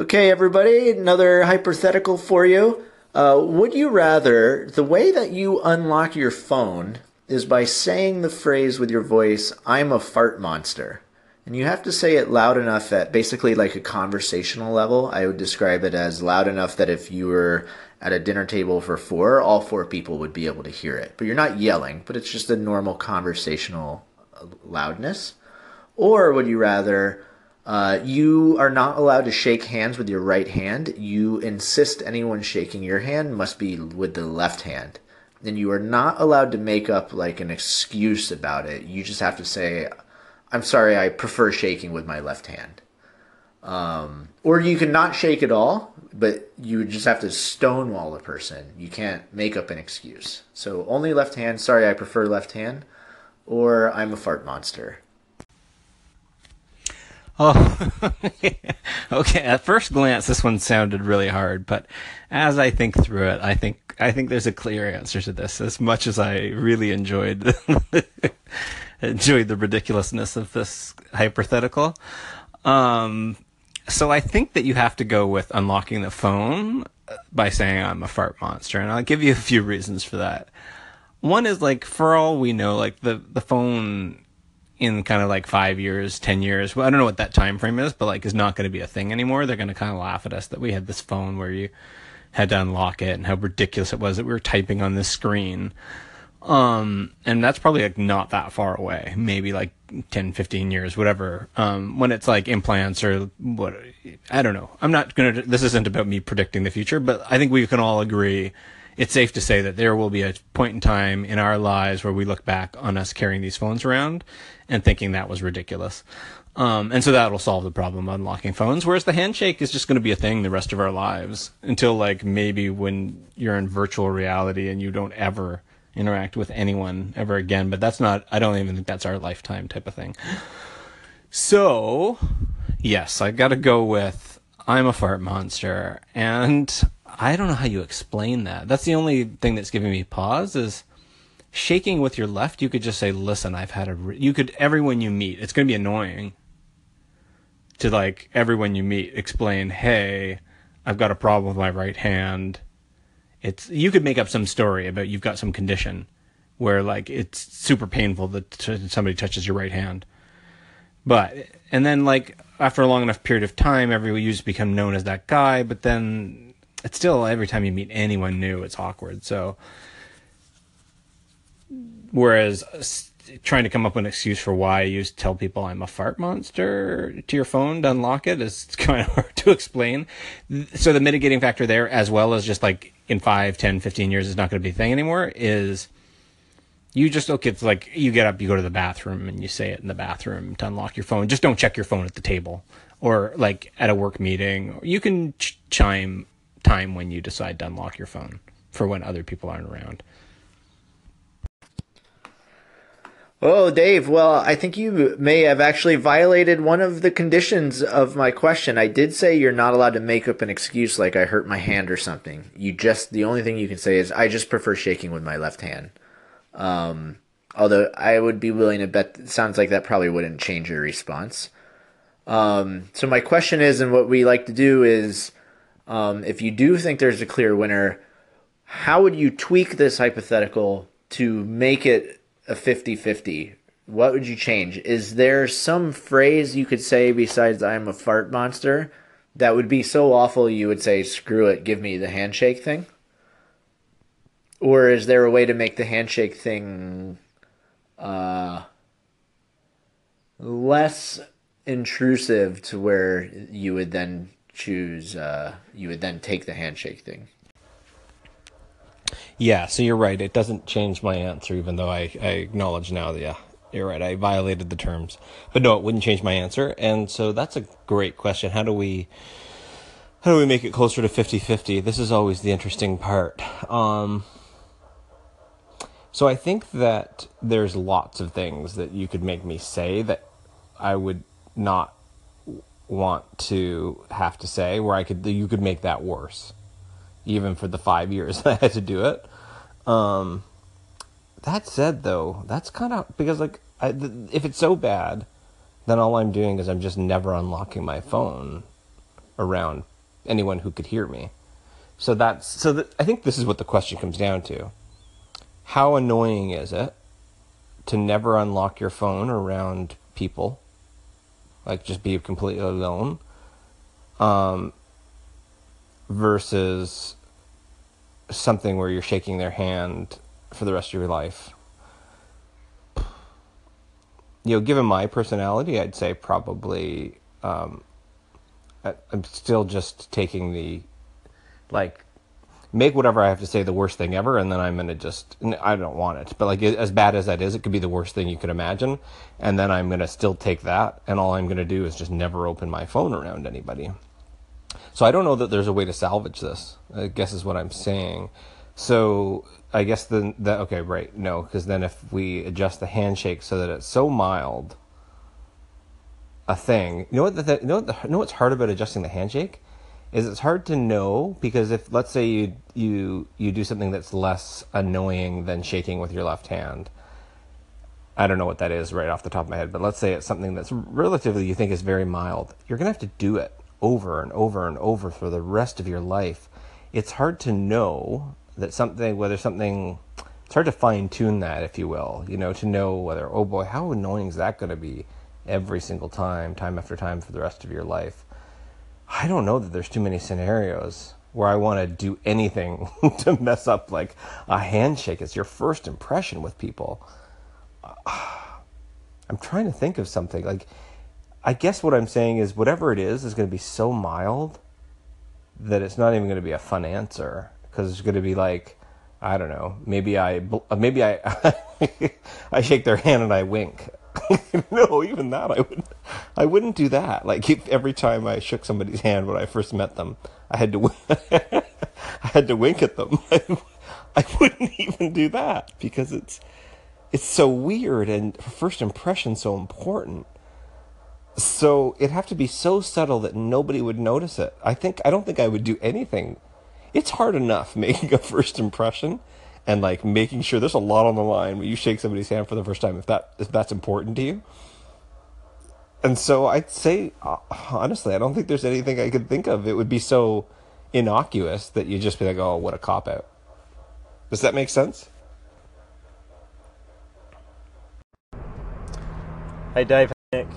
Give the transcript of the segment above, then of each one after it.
Okay, everybody, another hypothetical for you. Uh, would you rather the way that you unlock your phone is by saying the phrase with your voice, I'm a fart monster? And you have to say it loud enough that basically, like a conversational level, I would describe it as loud enough that if you were at a dinner table for four, all four people would be able to hear it. But you're not yelling, but it's just a normal conversational uh, loudness. Or would you rather uh, you are not allowed to shake hands with your right hand. You insist anyone shaking your hand must be with the left hand. And you are not allowed to make up like an excuse about it. You just have to say, I'm sorry, I prefer shaking with my left hand. Um, or you can not shake at all, but you just have to stonewall a person. You can't make up an excuse. So only left hand, sorry, I prefer left hand, or I'm a fart monster. Oh, okay. At first glance, this one sounded really hard, but as I think through it, I think I think there's a clear answer to this. As much as I really enjoyed enjoyed the ridiculousness of this hypothetical, um, so I think that you have to go with unlocking the phone by saying I'm a fart monster, and I'll give you a few reasons for that. One is like, for all we know, like the the phone in kind of like five years, ten years. Well, I don't know what that time frame is, but like is not going to be a thing anymore. They're going to kind of laugh at us that we had this phone where you had to unlock it and how ridiculous it was that we were typing on this screen. Um, and that's probably like not that far away, maybe like 10, 15 years, whatever. Um, when it's like implants or what, I don't know. I'm not going to, this isn't about me predicting the future, but I think we can all agree it's safe to say that there will be a point in time in our lives where we look back on us carrying these phones around and thinking that was ridiculous. Um, and so that'll solve the problem of unlocking phones. Whereas the handshake is just going to be a thing the rest of our lives until like maybe when you're in virtual reality and you don't ever interact with anyone ever again. But that's not, I don't even think that's our lifetime type of thing. So, yes, I got to go with I'm a fart monster. And I don't know how you explain that. That's the only thing that's giving me pause is shaking with your left, you could just say, "Listen, I've had a." Re-. You could everyone you meet. It's going to be annoying to like everyone you meet explain, "Hey, I've got a problem with my right hand." It's you could make up some story about you've got some condition where like it's super painful that t- somebody touches your right hand. But and then like after a long enough period of time, everyone you just become known as that guy. But then it's still every time you meet anyone new, it's awkward. So Whereas trying to come up with an excuse for why you tell people I'm a fart monster to your phone to unlock it is kind of hard to explain. So the mitigating factor there, as well as just like in 5, 10, 15 years, is not going to be a thing anymore, is you just, okay, it's like you get up, you go to the bathroom and you say it in the bathroom to unlock your phone. Just don't check your phone at the table or like at a work meeting. You can ch- chime time when you decide to unlock your phone for when other people aren't around. Oh, Dave, well, I think you may have actually violated one of the conditions of my question. I did say you're not allowed to make up an excuse like I hurt my hand or something. You just, the only thing you can say is, I just prefer shaking with my left hand. Um, although I would be willing to bet, sounds like that probably wouldn't change your response. Um, so my question is, and what we like to do is, um, if you do think there's a clear winner, how would you tweak this hypothetical to make it a 50 50, what would you change? Is there some phrase you could say besides I'm a fart monster that would be so awful you would say, screw it, give me the handshake thing? Or is there a way to make the handshake thing uh, less intrusive to where you would then choose, uh, you would then take the handshake thing? Yeah, so you're right. It doesn't change my answer, even though I, I acknowledge now that, yeah, you're right. I violated the terms. But no, it wouldn't change my answer. And so that's a great question. How do we. How do we make it closer to 50-50? This is always the interesting part. Um, so I think that there's lots of things that you could make me say that I would not want to have to say where I could you could make that worse even for the five years I had to do it. Um, that said, though, that's kind of because like I, th- if it's so bad, then all I'm doing is I'm just never unlocking my phone around anyone who could hear me. So that's so I think this is what the question comes down to. How annoying is it to never unlock your phone around people? Like just be completely alone. Um, versus something where you're shaking their hand for the rest of your life. You know, given my personality, I'd say probably um, I'm still just taking the like make whatever I have to say the worst thing ever, and then I'm gonna just I don't want it, but like as bad as that is, it could be the worst thing you could imagine, and then I'm gonna still take that, and all I'm gonna do is just never open my phone around anybody. So I don't know that there's a way to salvage this. I guess is what I'm saying. So I guess then that okay, right? No, because then if we adjust the handshake so that it's so mild a thing, you know what? The, you know what? The, you know what's hard about adjusting the handshake is it's hard to know because if let's say you you you do something that's less annoying than shaking with your left hand. I don't know what that is right off the top of my head, but let's say it's something that's relatively you think is very mild. You're gonna have to do it over and over and over for the rest of your life, it's hard to know that something, whether something, it's hard to fine tune that, if you will, you know, to know whether, oh boy, how annoying is that going to be every single time, time after time for the rest of your life. I don't know that there's too many scenarios where I want to do anything to mess up like a handshake. It's your first impression with people. I'm trying to think of something like I guess what I'm saying is whatever it is is going to be so mild that it's not even going to be a fun answer because it's going to be like I don't know. Maybe I maybe I I shake their hand and I wink. no, even that I wouldn't. I wouldn't do that. Like if, every time I shook somebody's hand when I first met them, I had to I had to wink at them. I wouldn't even do that because it's it's so weird and first impression so important. So it'd have to be so subtle that nobody would notice it. I think I don't think I would do anything. It's hard enough making a first impression and like making sure there's a lot on the line when you shake somebody's hand for the first time if that if that's important to you. And so I'd say uh, honestly, I don't think there's anything I could think of. It would be so innocuous that you'd just be like, "Oh, what a cop out." Does that make sense? Hey Dave, Nick.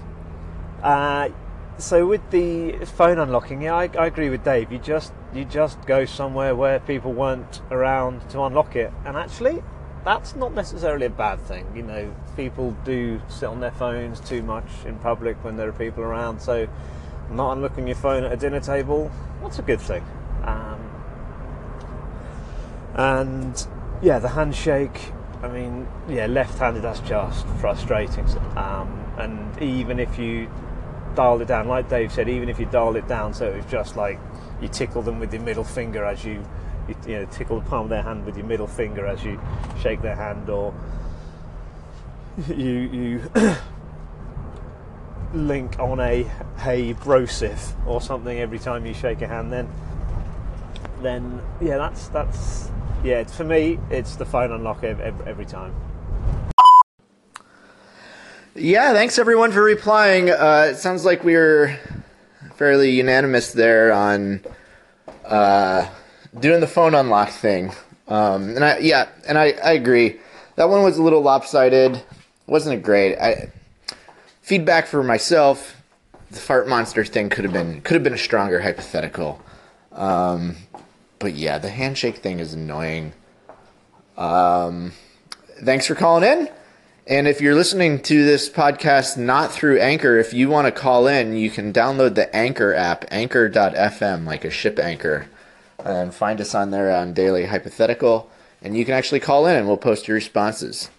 Uh, so with the phone unlocking, yeah, I, I, agree with Dave. You just you just go somewhere where people weren't around to unlock it, and actually, that's not necessarily a bad thing. You know, people do sit on their phones too much in public when there are people around. So, not unlocking your phone at a dinner table, that's a good thing. Um, and yeah, the handshake. I mean, yeah, left-handed. That's just frustrating. Um, and even if you dialed it down. Like Dave said, even if you dialed it down so it was just like you tickle them with your middle finger as you, you, you know, tickle the palm of their hand with your middle finger as you shake their hand, or you you link on a hey brosif or something every time you shake a hand. Then, then yeah, that's that's yeah. For me, it's the phone unlock every, every time. Yeah, thanks everyone for replying. Uh, it sounds like we are fairly unanimous there on uh, doing the phone unlock thing. Um, and I, yeah, and I, I agree. That one was a little lopsided. Wasn't it great? I, feedback for myself. The fart monster thing could have been could have been a stronger hypothetical. Um, but yeah, the handshake thing is annoying. Um, thanks for calling in. And if you're listening to this podcast not through Anchor, if you want to call in, you can download the Anchor app, anchor.fm, like a ship anchor, and find us on there on Daily Hypothetical. And you can actually call in and we'll post your responses.